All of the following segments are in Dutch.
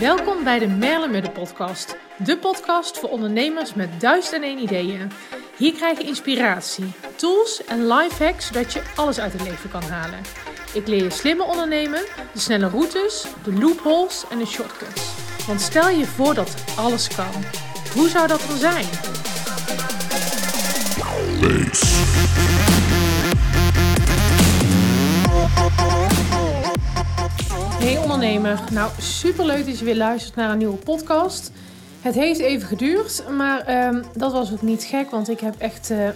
Welkom bij de Merle podcast. De podcast voor ondernemers met duizend en één ideeën. Hier krijg je inspiratie, tools en life hacks zodat je alles uit het leven kan halen. Ik leer je slimmer ondernemen, de snelle routes, de loopholes en de shortcuts. Want stel je voor dat alles kan. Hoe zou dat dan zijn? Hey ondernemer, nou superleuk dat je weer luistert naar een nieuwe podcast. Het heeft even geduurd, maar ehm, dat was ook niet gek, want ik heb echt uh,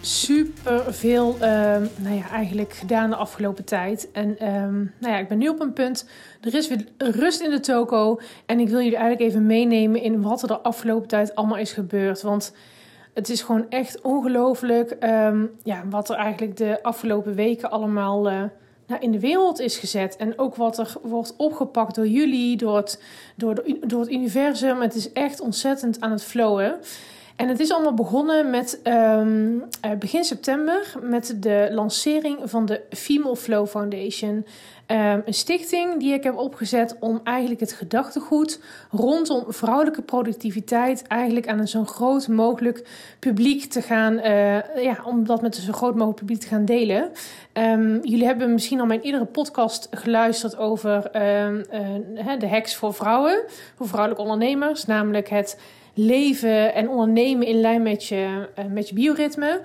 super veel ehm, nou ja, eigenlijk gedaan de afgelopen tijd. En ehm, nou ja, ik ben nu op een punt, er is weer rust in de toko en ik wil jullie eigenlijk even meenemen in wat er de afgelopen tijd allemaal is gebeurd. Want het is gewoon echt ongelooflijk ja, wat er eigenlijk de afgelopen weken allemaal... Uh, in de wereld is gezet. En ook wat er wordt opgepakt door jullie, door het, door, de, door het universum. Het is echt ontzettend aan het flowen. En het is allemaal begonnen met um, uh, begin september met de lancering van de Female Flow Foundation. Um, een stichting die ik heb opgezet om eigenlijk het gedachtegoed rondom vrouwelijke productiviteit eigenlijk aan een zo groot mogelijk publiek te gaan, uh, ja, om dat met een zo groot mogelijk publiek te gaan delen. Um, jullie hebben misschien al mijn eerdere podcast geluisterd over uh, de hacks voor vrouwen, voor vrouwelijke ondernemers, namelijk het leven en ondernemen in lijn met je, uh, met je bioritme.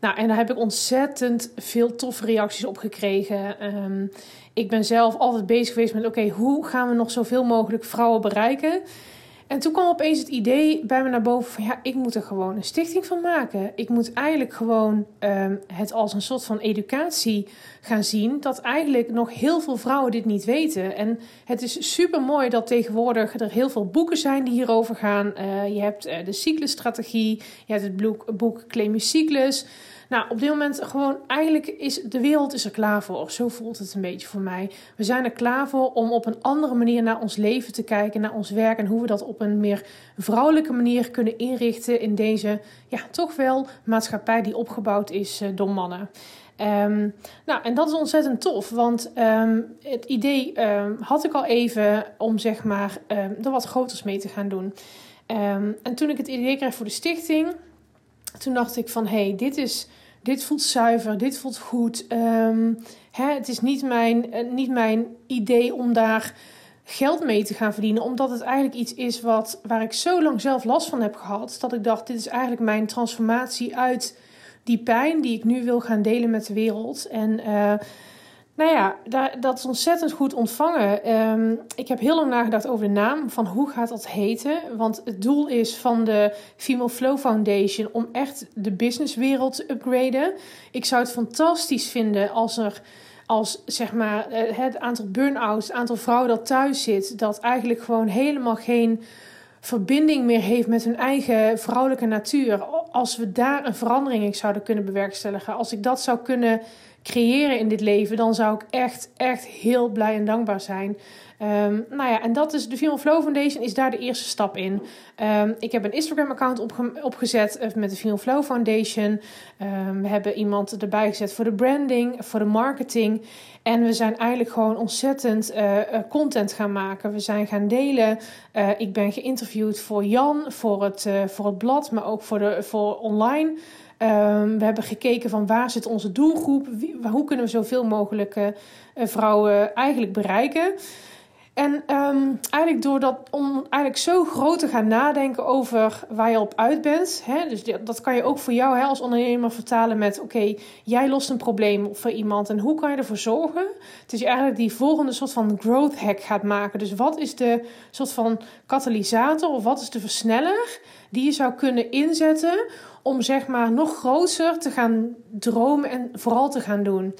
Nou, en daar heb ik ontzettend veel toffe reacties op gekregen. Um, ik ben zelf altijd bezig geweest met: oké, hoe gaan we nog zoveel mogelijk vrouwen bereiken? En toen kwam opeens het idee bij me naar boven van ja, ik moet er gewoon een stichting van maken. Ik moet eigenlijk gewoon um, het als een soort van educatie gaan zien. Dat eigenlijk nog heel veel vrouwen dit niet weten. En het is super mooi dat tegenwoordig er heel veel boeken zijn die hierover gaan. Uh, je hebt uh, de cyclusstrategie, je hebt het boek, boek Cyclus. Nou, op dit moment gewoon, eigenlijk is de wereld is er klaar voor. Zo voelt het een beetje voor mij. We zijn er klaar voor om op een andere manier naar ons leven te kijken, naar ons werk en hoe we dat op een meer vrouwelijke manier kunnen inrichten in deze, ja, toch wel maatschappij die opgebouwd is uh, door mannen. Um, nou, en dat is ontzettend tof, want um, het idee um, had ik al even om zeg maar er wat groters mee te gaan doen. en toen ik het idee kreeg voor de stichting, toen dacht ik van hé, hey, dit is dit voelt zuiver, dit voelt goed. Um, hè, het is niet mijn, uh, niet mijn idee om daar geld mee te gaan verdienen, omdat het eigenlijk iets is wat, waar ik zo lang zelf last van heb gehad, dat ik dacht, dit is eigenlijk mijn transformatie uit die pijn die ik nu wil gaan delen met de wereld. En uh, nou ja, dat is ontzettend goed ontvangen. Um, ik heb heel lang nagedacht over de naam, van hoe gaat dat heten? Want het doel is van de Female Flow Foundation om echt de businesswereld te upgraden. Ik zou het fantastisch vinden als er als zeg maar eh, het aantal burn-outs, het aantal vrouwen dat thuis zit, dat eigenlijk gewoon helemaal geen verbinding meer heeft met hun eigen vrouwelijke natuur. Als we daar een verandering in zouden kunnen bewerkstelligen, als ik dat zou kunnen creëren in dit leven, dan zou ik echt, echt heel blij en dankbaar zijn. Um, nou ja, en dat is de Female Flow Foundation is daar de eerste stap in. Um, ik heb een Instagram-account opge opgezet eh, met de Female Flow Foundation. Um, we hebben iemand erbij gezet voor de branding, voor de marketing. En we zijn eigenlijk gewoon ontzettend uh, content gaan maken. We zijn gaan delen. Ik ben geïnterviewd voor Jan, voor het, voor het blad, maar ook voor, de, voor online. Um, we hebben gekeken van waar zit onze doelgroep, hoe kunnen we zoveel mogelijk uh, vrouwen eigenlijk bereiken. En um, eigenlijk door dat, om eigenlijk zo groot te gaan nadenken over waar je op uit bent. Hè, dus dat kan je ook voor jou als ondernemer vertalen met: oké, jij lost een probleem voor iemand en hoe kan je ervoor zorgen dat je eigenlijk die volgende soort van growth hack gaat maken. Dus wat is de soort van katalysator of wat is de versneller die je zou kunnen inzetten om zeg maar nog groter te gaan dromen en vooral te gaan doen.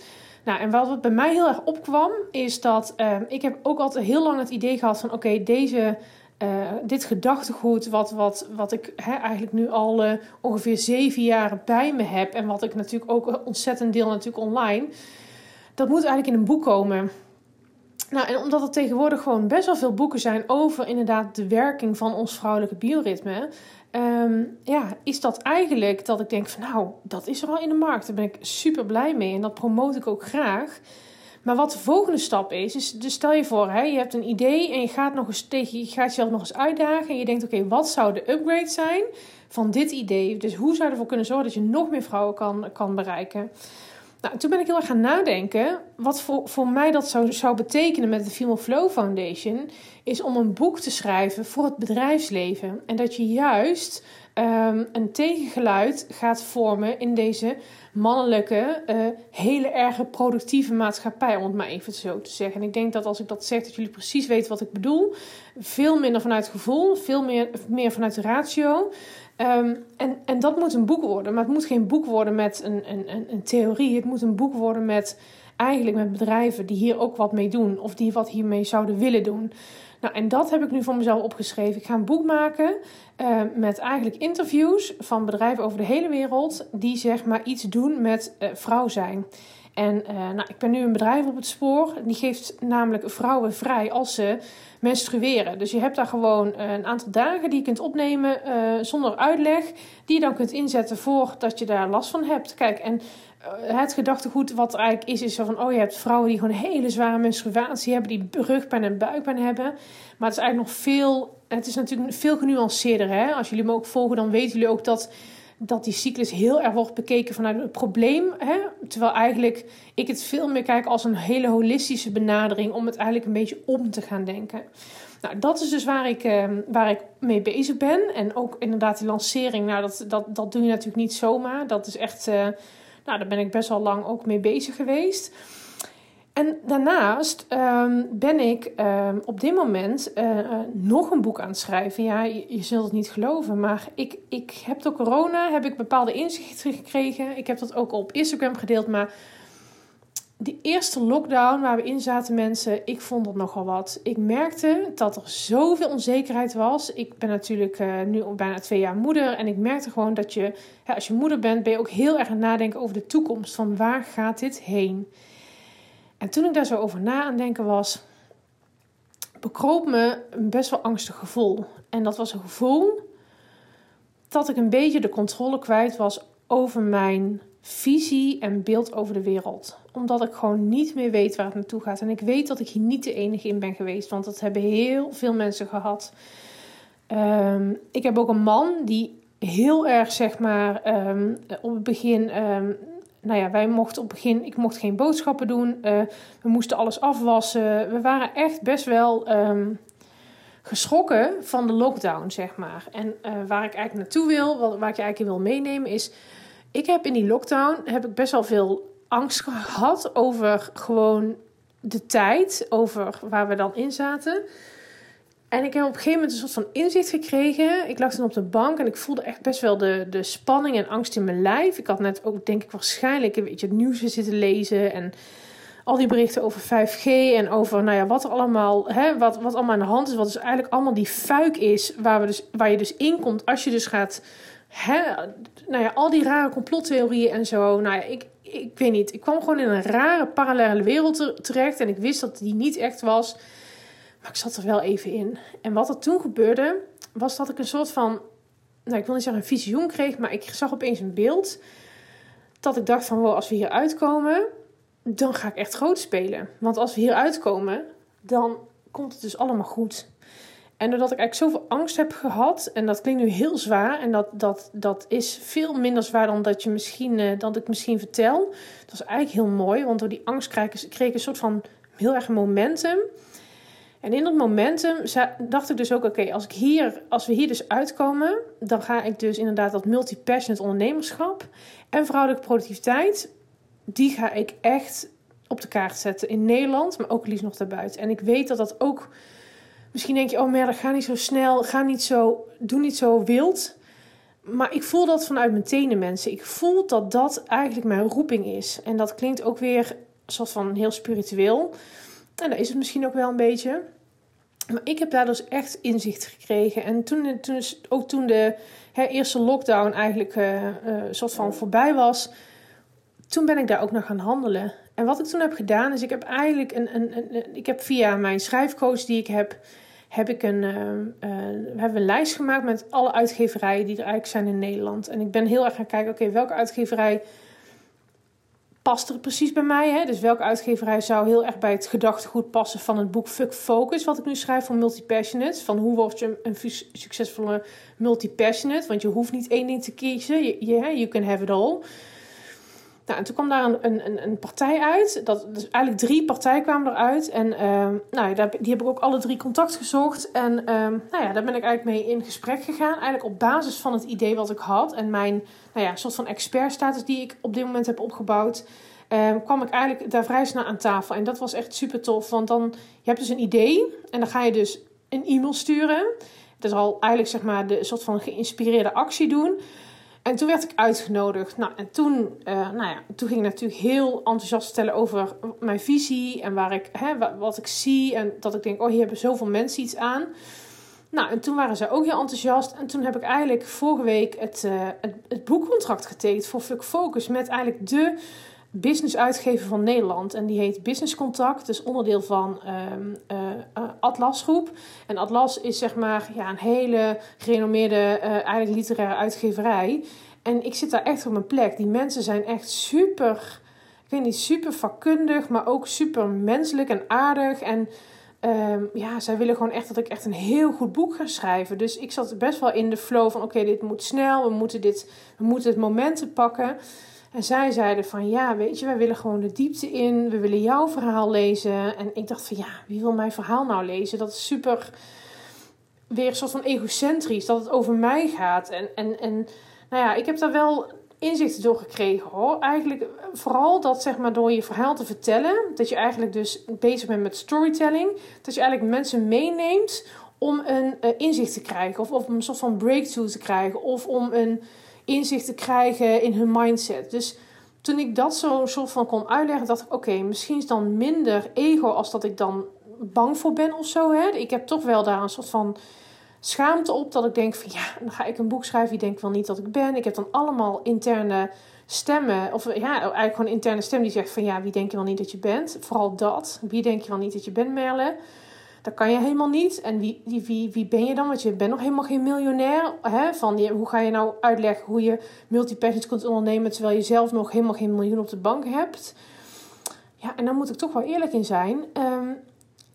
Nou, en wat bij mij heel erg opkwam, is dat uh, ik heb ook altijd heel lang het idee gehad van oké, deze. Uh, dit gedachtegoed, wat, wat, wat ik eigenlijk nu al uh, ongeveer zeven jaar bij me heb. En wat ik natuurlijk ook ontzettend deel natuurlijk online. Dat moet eigenlijk in een boek komen. Nou, en omdat er tegenwoordig gewoon best wel veel boeken zijn over inderdaad de werking van ons vrouwelijke bioritme. Um, ja, is dat eigenlijk dat ik denk van nou, dat is er al in de markt. Daar ben ik super blij mee en dat promote ik ook graag. Maar wat de volgende stap is, is dus stel je voor, hè, je hebt een idee en je gaat, nog eens tegen, je gaat jezelf nog eens uitdagen. En je denkt, oké, wat zou de upgrade zijn van dit idee? Dus hoe zou je ervoor kunnen zorgen dat je nog meer vrouwen kan, kan bereiken? Nou, toen ben ik heel erg gaan nadenken. Wat voor, voor mij dat zou, zou betekenen met de Female Flow Foundation, is om een boek te schrijven voor het bedrijfsleven. En dat je juist um, een tegengeluid gaat vormen in deze mannelijke, uh, hele erge productieve maatschappij, om het maar even zo te zeggen. En ik denk dat als ik dat zeg, dat jullie precies weten wat ik bedoel. Veel minder vanuit gevoel, veel meer, meer vanuit de ratio. Um, en, en dat moet een boek worden. Maar het moet geen boek worden met een, een, een theorie. Het moet een boek worden met eigenlijk met bedrijven die hier ook wat mee doen. Of die wat hiermee zouden willen doen. Nou, en dat heb ik nu voor mezelf opgeschreven. Ik ga een boek maken uh, met eigenlijk interviews van bedrijven over de hele wereld. Die zeg maar iets doen met uh, vrouw zijn. En uh, nou, ik ben nu een bedrijf op het spoor. Die geeft namelijk vrouwen vrij als ze menstrueren. Dus je hebt daar gewoon een aantal dagen die je kunt opnemen uh, zonder uitleg. Die je dan kunt inzetten voordat je daar last van hebt. Kijk, en het gedachtegoed wat er eigenlijk is, is zo van... oh, je hebt vrouwen die gewoon hele zware menstruatie hebben... die rugpijn en buikpijn hebben. Maar het is eigenlijk nog veel... Het is natuurlijk veel genuanceerder. Hè? Als jullie me ook volgen, dan weten jullie ook dat dat die cyclus heel erg wordt bekeken vanuit het probleem. Hè? Terwijl eigenlijk ik het veel meer kijk als een hele holistische benadering om het eigenlijk een beetje om te gaan denken. Nou, dat is dus waar ik, uh, waar ik mee bezig ben. En ook inderdaad die lancering, nou, dat, dat, dat doe je natuurlijk niet zomaar. Dat is echt, uh, nou, daar ben ik best wel lang ook mee bezig geweest. En daarnaast um, ben ik um, op dit moment uh, uh, nog een boek aan het schrijven. Ja, je, zult het niet geloven, maar ik, ik heb door corona heb ik bepaalde inzichten gekregen. Ik heb dat ook op Instagram gedeeld, maar de eerste lockdown waar we in zaten, mensen, ik vond dat nogal wat. Ik merkte dat er zoveel onzekerheid was. Ik ben natuurlijk uh, nu bijna twee jaar moeder en ik merkte gewoon dat je, als je moeder bent, ben je ook heel erg aan het nadenken over de toekomst. Van waar gaat dit heen? En toen ik daar zo over na aan denken was, bekroop me een best wel angstig gevoel. En dat was een gevoel dat ik een beetje de controle kwijt was over mijn visie en beeld over de wereld. Omdat ik gewoon niet meer weet waar het naartoe gaat. En ik weet dat ik hier niet de enige in ben geweest, want dat hebben heel veel mensen gehad. Um, ik heb ook een man die heel erg, zeg maar, um, op het begin um, nou ja, wij mochten op het begin, ik mocht geen boodschappen doen. Uh, we moesten alles afwassen. We waren echt best wel um, geschrokken van de lockdown, zeg maar. En uh, waar ik eigenlijk naartoe wil, wat, waar ik je eigenlijk wil meenemen, is... Ik heb in die lockdown heb ik best wel veel angst gehad over gewoon de tijd, over waar we dan in zaten. En ik heb op een gegeven moment een soort van inzicht gekregen. Ik lag dan op de bank en ik voelde echt best wel de, de spanning en angst in mijn lijf. Ik had net ook, denk ik, waarschijnlijk een beetje het nieuws zitten lezen. En al die berichten over 5G en over nou ja, wat er allemaal, hè, wat, wat allemaal aan de hand is. Wat dus eigenlijk allemaal die fuik is waar, we dus, waar je dus in komt als je dus gaat. Hè, nou ja, al die rare complottheorieën en zo. Nou ja, ik, ik weet niet. Ik kwam gewoon in een rare parallele wereld terecht. En ik wist dat die niet echt was. Maar ik zat er wel even in. En wat er toen gebeurde, was dat ik een soort van, nou ik wil niet zeggen een visioen kreeg, maar ik zag opeens een beeld. Dat ik dacht van, wow, als we hier uitkomen, dan ga ik echt groot spelen. Want als we hier uitkomen, dan komt het dus allemaal goed. En doordat ik eigenlijk zoveel angst heb gehad, en dat klinkt nu heel zwaar, en dat, dat, dat is veel minder zwaar dan dat, je misschien, uh, dat ik misschien vertel. Dat is eigenlijk heel mooi, want door die angst kreeg ik een soort van heel erg momentum. En in dat momentum dacht ik dus ook: oké, als we hier dus uitkomen, dan ga ik dus inderdaad dat multi-passionate ondernemerschap en vrouwelijke productiviteit, die ga ik echt op de kaart zetten in Nederland, maar ook liefst nog daarbuiten. En ik weet dat dat ook, misschien denk je: oh, dat gaat niet zo snel, ga niet zo, doe niet zo wild. Maar ik voel dat vanuit mijn tenen, mensen. Ik voel dat dat eigenlijk mijn roeping is. En dat klinkt ook weer een soort van heel spiritueel. En dat is het misschien ook wel een beetje. Maar ik heb daar dus echt inzicht gekregen. En toen, toen ook toen de hè, eerste lockdown eigenlijk uh, soort van voorbij was, toen ben ik daar ook nog gaan handelen. En wat ik toen heb gedaan, is ik heb eigenlijk een, een, een ik heb via mijn schrijfcoach die ik heb, heb ik een, uh, we hebben een lijst gemaakt met alle uitgeverijen die er eigenlijk zijn in Nederland. En ik ben heel erg gaan kijken, oké, welke uitgeverij past er precies bij mij? Hè? Dus welke uitgeverij zou heel erg bij het gedachtegoed passen van het boek Fuck Focus, wat ik nu schrijf van Multipassionate? Van hoe word je een succesvolle multipassionate? Want je hoeft niet één ding te kiezen. Je, je, you can have it all. Nou, en toen kwam daar een, een, een partij uit. Dat, dus eigenlijk drie partijen kwamen eruit. En uh, nou, die heb ik ook alle drie contact gezocht. En uh, nou ja, daar ben ik eigenlijk mee in gesprek gegaan. Eigenlijk op basis van het idee wat ik had. En mijn nou ja, soort van expertstatus die ik op dit moment heb opgebouwd. Uh, kwam ik eigenlijk daar vrij snel aan tafel. En dat was echt super tof. Want dan, je hebt dus een idee. En dan ga je dus een e-mail sturen. Dat is al eigenlijk zeg maar de soort van geïnspireerde actie doen. En toen werd ik uitgenodigd. Nou, en toen, uh, nou ja, toen ging ik natuurlijk heel enthousiast vertellen over mijn visie en waar ik, hè, wat ik zie. En dat ik denk, oh, hier hebben zoveel mensen iets aan. Nou, en toen waren zij ook heel enthousiast. En toen heb ik eigenlijk vorige week het, uh, het, het boekcontract getekend voor Fuck Focus. Met eigenlijk de business uitgever van Nederland. En die heet Business Contact. Dus onderdeel van um, uh, Atlas Groep. En Atlas is zeg maar ja, een hele gerenommeerde uh, eigenlijk literaire uitgeverij. En ik zit daar echt op mijn plek. Die mensen zijn echt super, ik weet niet, super vakkundig, maar ook super menselijk en aardig. En um, ja, zij willen gewoon echt dat ik echt een heel goed boek ga schrijven. Dus ik zat best wel in de flow van oké, dit moet snel. We moeten, dit, we moeten het momenten pakken. En zij zeiden van ja, weet je, wij willen gewoon de diepte in. We willen jouw verhaal lezen. En ik dacht van ja, wie wil mijn verhaal nou lezen? Dat is super weer een soort van egocentrisch, dat het over mij gaat. En, en, en nou ja, ik heb daar wel inzichten door gekregen hoor. Eigenlijk vooral dat zeg maar door je verhaal te vertellen, dat je eigenlijk dus bezig bent met storytelling. Dat je eigenlijk mensen meeneemt om een uh, inzicht te krijgen. Of, of een soort van breakthrough te krijgen. Of om een inzicht te krijgen in hun mindset. Dus toen ik dat zo soort van kon uitleggen, dacht ik: oké, misschien is dan minder ego als dat ik dan bang voor ben of zo. Hè? Ik heb toch wel daar een soort van schaamte op dat ik denk: van ja, dan ga ik een boek schrijven. Die denkt wel niet dat ik ben. Ik heb dan allemaal interne stemmen, of ja, eigenlijk gewoon interne stem die zegt: van ja, wie denk je wel niet dat je bent? Vooral dat. Wie denk je wel niet dat je bent, Merle? Dat kan je helemaal niet. En wie, wie, wie, ben je dan? Want je bent nog helemaal geen miljonair. Hè? Van, hoe ga je nou uitleggen hoe je multipassions kunt ondernemen... terwijl je zelf nog helemaal geen miljoen op de bank hebt? Ja, en dan moet ik toch wel eerlijk in zijn. Ehm,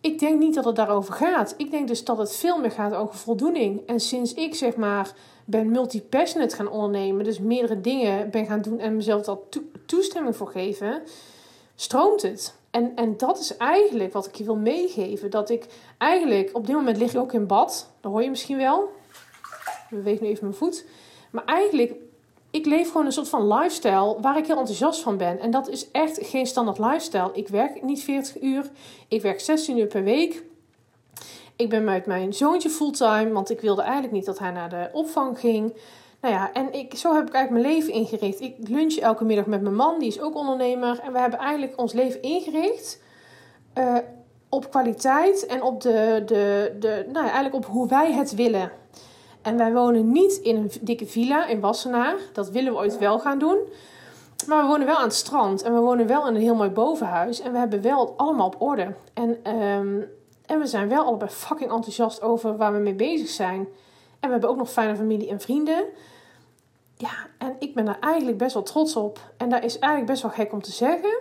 ik denk niet dat het daarover gaat. Ik denk dus dat het veel meer gaat over voldoening. En sinds ik zeg maar ben multipassionate gaan ondernemen... dus meerdere dingen ben gaan doen en mezelf daar toestemming voor geven... stroomt het. En, en dat is eigenlijk wat ik je wil meegeven. Dat ik eigenlijk, op dit moment lig je ook in bad. Dat hoor je misschien wel. Ik beweeg nu even mijn voet. Maar eigenlijk, ik leef gewoon een soort van lifestyle waar ik heel enthousiast van ben. En dat is echt geen standaard lifestyle. Ik werk niet 40 uur. Ik werk 16 uur per week. Ik ben met mijn zoontje fulltime, want ik wilde eigenlijk niet dat hij naar de opvang ging. Nou ja, en ik, zo heb ik eigenlijk mijn leven ingericht. Ik lunch elke middag met mijn man, die is ook ondernemer. En we hebben eigenlijk ons leven ingericht uh, op kwaliteit en op de, de, de, nou ja, eigenlijk op hoe wij het willen. En wij wonen niet in een dikke villa in Wassenaar. Dat willen we ooit wel gaan doen. Maar we wonen wel aan het strand en we wonen wel in een heel mooi bovenhuis. En we hebben wel allemaal op orde. En, um, en we zijn wel allebei fucking enthousiast over waar we mee bezig zijn. En we hebben ook nog fijne familie en vrienden. Ja, en ik ben daar eigenlijk best wel trots op. En dat is eigenlijk best wel gek om te zeggen.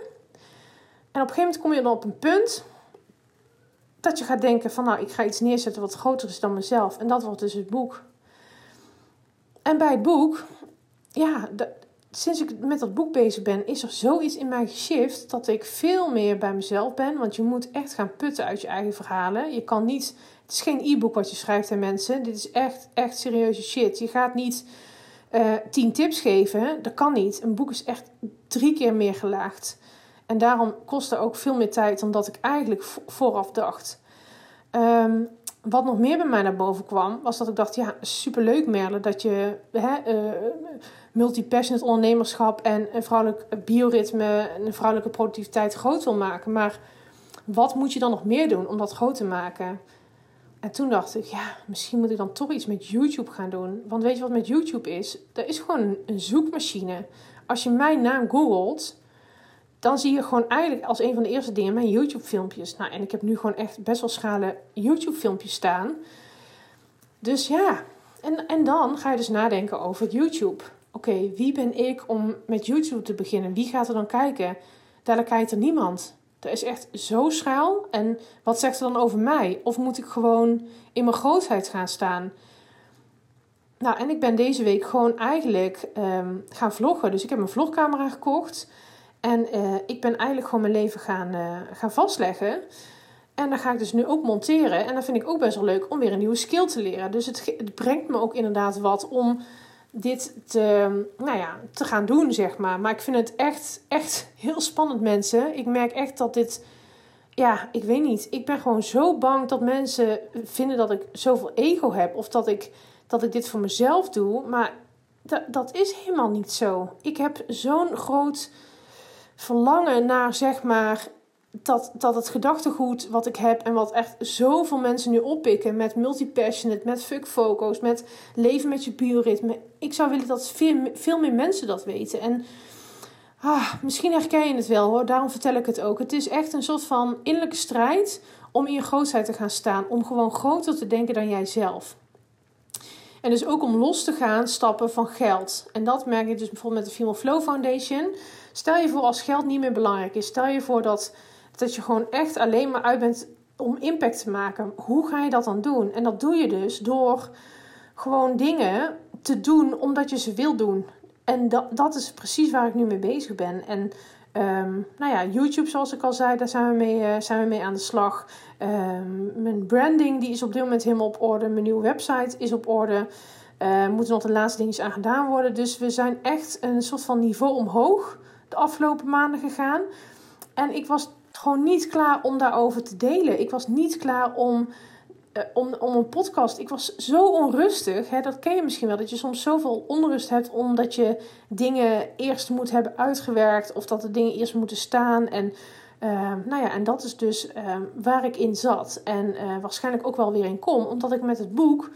En op een gegeven moment kom je dan op een punt dat je gaat denken van nou, ik ga iets neerzetten wat groter is dan mezelf. En dat wordt dus het boek. En bij het boek, ja, sinds ik met dat boek bezig ben, is er zoiets in mij geshift dat ik veel meer bij mezelf ben. Want je moet echt gaan putten uit je eigen verhalen. Je kan niet, het is geen e-book wat je schrijft aan mensen. Dit is echt, echt serieuze shit. Je gaat niet uh, tien tips geven. Dat kan niet. Een boek is echt drie keer meer gelaagd. En daarom kost het ook veel meer tijd dan dat ik eigenlijk vooraf dacht. Ehm, wat nog meer bij mij naar boven kwam, was dat ik dacht: ja, superleuk Merle, dat je hè, uh, multipassionate ondernemerschap en een vrouwelijk bioritme en een vrouwelijke productiviteit groot wil maken. Maar wat moet je dan nog meer doen om dat groot te maken? En toen dacht ik, ja, misschien moet ik dan toch iets met YouTube gaan doen. Want weet je wat met YouTube is? Dat is gewoon een zoekmachine. Als je mijn naam googelt, dan zie je gewoon eigenlijk als een van de eerste dingen mijn YouTube-filmpjes. Nou, en ik heb nu gewoon echt best wel schalen YouTube-filmpjes staan. Dus ja, en, en dan ga je dus nadenken over YouTube. oké, wie ben ik om met YouTube te beginnen? Wie gaat er dan kijken? Daar kijkt er niemand. Dat is echt zo schuil. En wat zegt er dan over mij? Of moet ik gewoon in mijn grootheid gaan staan? Nou, en ik ben deze week gewoon eigenlijk ehm, gaan vloggen. Dus ik heb een vlogcamera gekocht. En uh, ik ben eigenlijk gewoon mijn leven gaan, uh, gaan vastleggen. En dan ga ik dus nu ook monteren. En dat vind ik ook best wel leuk om weer een nieuwe skill te leren. Dus het brengt me ook inderdaad wat om dit te, nou ja, te gaan doen, zeg maar. Maar ik vind het echt, echt heel spannend, mensen. Ik merk echt dat dit... Ja, ik weet niet. Ik ben gewoon zo bang dat mensen vinden dat ik zoveel ego heb. Of dat ik, dat ik dit voor mezelf doe. Maar dat, dat is helemaal niet zo. Ik heb zo'n groot verlangen naar, zeg maar, dat, dat het gedachtegoed wat ik heb en wat echt zoveel mensen nu oppikken met multipassionate, met fuck focus, met leven met je bioritme. Ik zou willen dat veel, veel meer mensen dat weten. En ah, misschien herken je het wel hoor, daarom vertel ik het ook. Het is echt een soort van innerlijke strijd om in je grootheid te gaan staan, om gewoon groter te denken dan jijzelf. En dus ook om los te gaan stappen van geld. En dat merk ik dus bijvoorbeeld met de Female Flow Foundation. Stel je voor als geld niet meer belangrijk is. Stel je voor dat dat je gewoon echt alleen maar uit bent om impact te maken. Hoe ga je dat dan doen? En dat doe je dus door gewoon dingen te doen omdat je ze wil doen. En dat, dat is precies waar ik nu mee bezig ben. En um, nou ja, YouTube, zoals ik al zei, daar zijn we mee, uh, zijn we mee aan de slag. Um, mijn branding die is op dit moment helemaal op orde. Mijn nieuwe website is op orde. Uh, moeten nog de laatste dingetjes aan gedaan worden. Dus we zijn echt een soort van niveau omhoog de afgelopen maanden gegaan. En ik was gewoon niet klaar om daarover te delen. Ik was niet klaar om, uh, om, om een podcast. Ik was zo onrustig. Hè, dat ken je misschien wel. Dat je soms zoveel onrust hebt omdat je dingen eerst moet hebben uitgewerkt. Of dat de dingen eerst moeten staan. En, uh, nou ja, en dat is dus uh, waar ik in zat. En waarschijnlijk ook wel weer in kom. Omdat ik met het boek.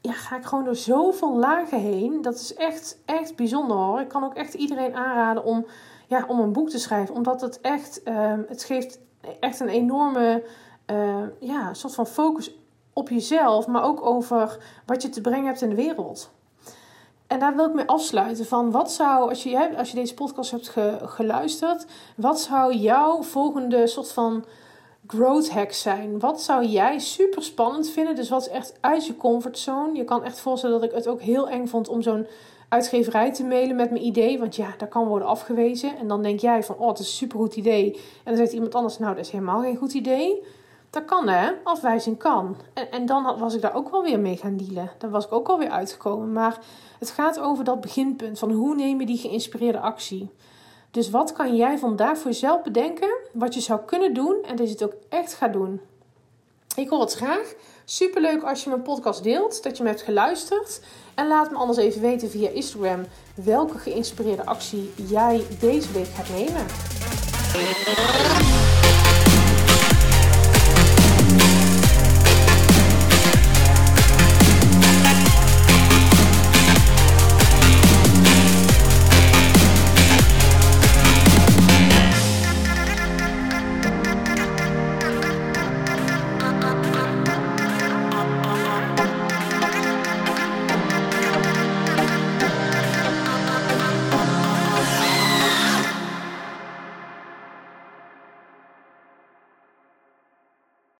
Ja, ga ik gewoon door zoveel lagen heen. Dat is echt, echt bijzonder hoor. Ik kan ook echt iedereen aanraden om ja, om een boek te schrijven. Omdat het echt, um, het geeft echt een enorme uh, ja, soort van focus op jezelf, maar ook over wat je te brengen hebt in de wereld. En daar wil ik mee afsluiten van wat zou, als je, als je deze podcast hebt ge, geluisterd, wat zou jouw volgende soort van growth hack zijn? Wat zou jij super spannend vinden? Dus wat is echt uit je comfortzone? Je kan echt voorstellen dat ik het ook heel eng vond om zo'n uitgeverij te mailen met mijn idee. Want ja, dat kan worden afgewezen. En dan denk jij van, oh, het is een supergoed idee. En dan zegt iemand anders, nou, dat is helemaal geen goed idee. Dat kan hè, afwijzing kan. En, en dan was ik daar ook wel weer mee gaan dealen. Dan was ik ook alweer uitgekomen. Maar het gaat over dat beginpunt van hoe neem je die geïnspireerde actie. Dus wat kan jij vandaag voor jezelf bedenken, wat je zou kunnen doen en dat je het ook echt gaat doen. Ik hoor het graag. Superleuk als je mijn podcast deelt, dat je me hebt geluisterd. En laat me anders even weten via Instagram welke geïnspireerde actie jij deze week gaat nemen.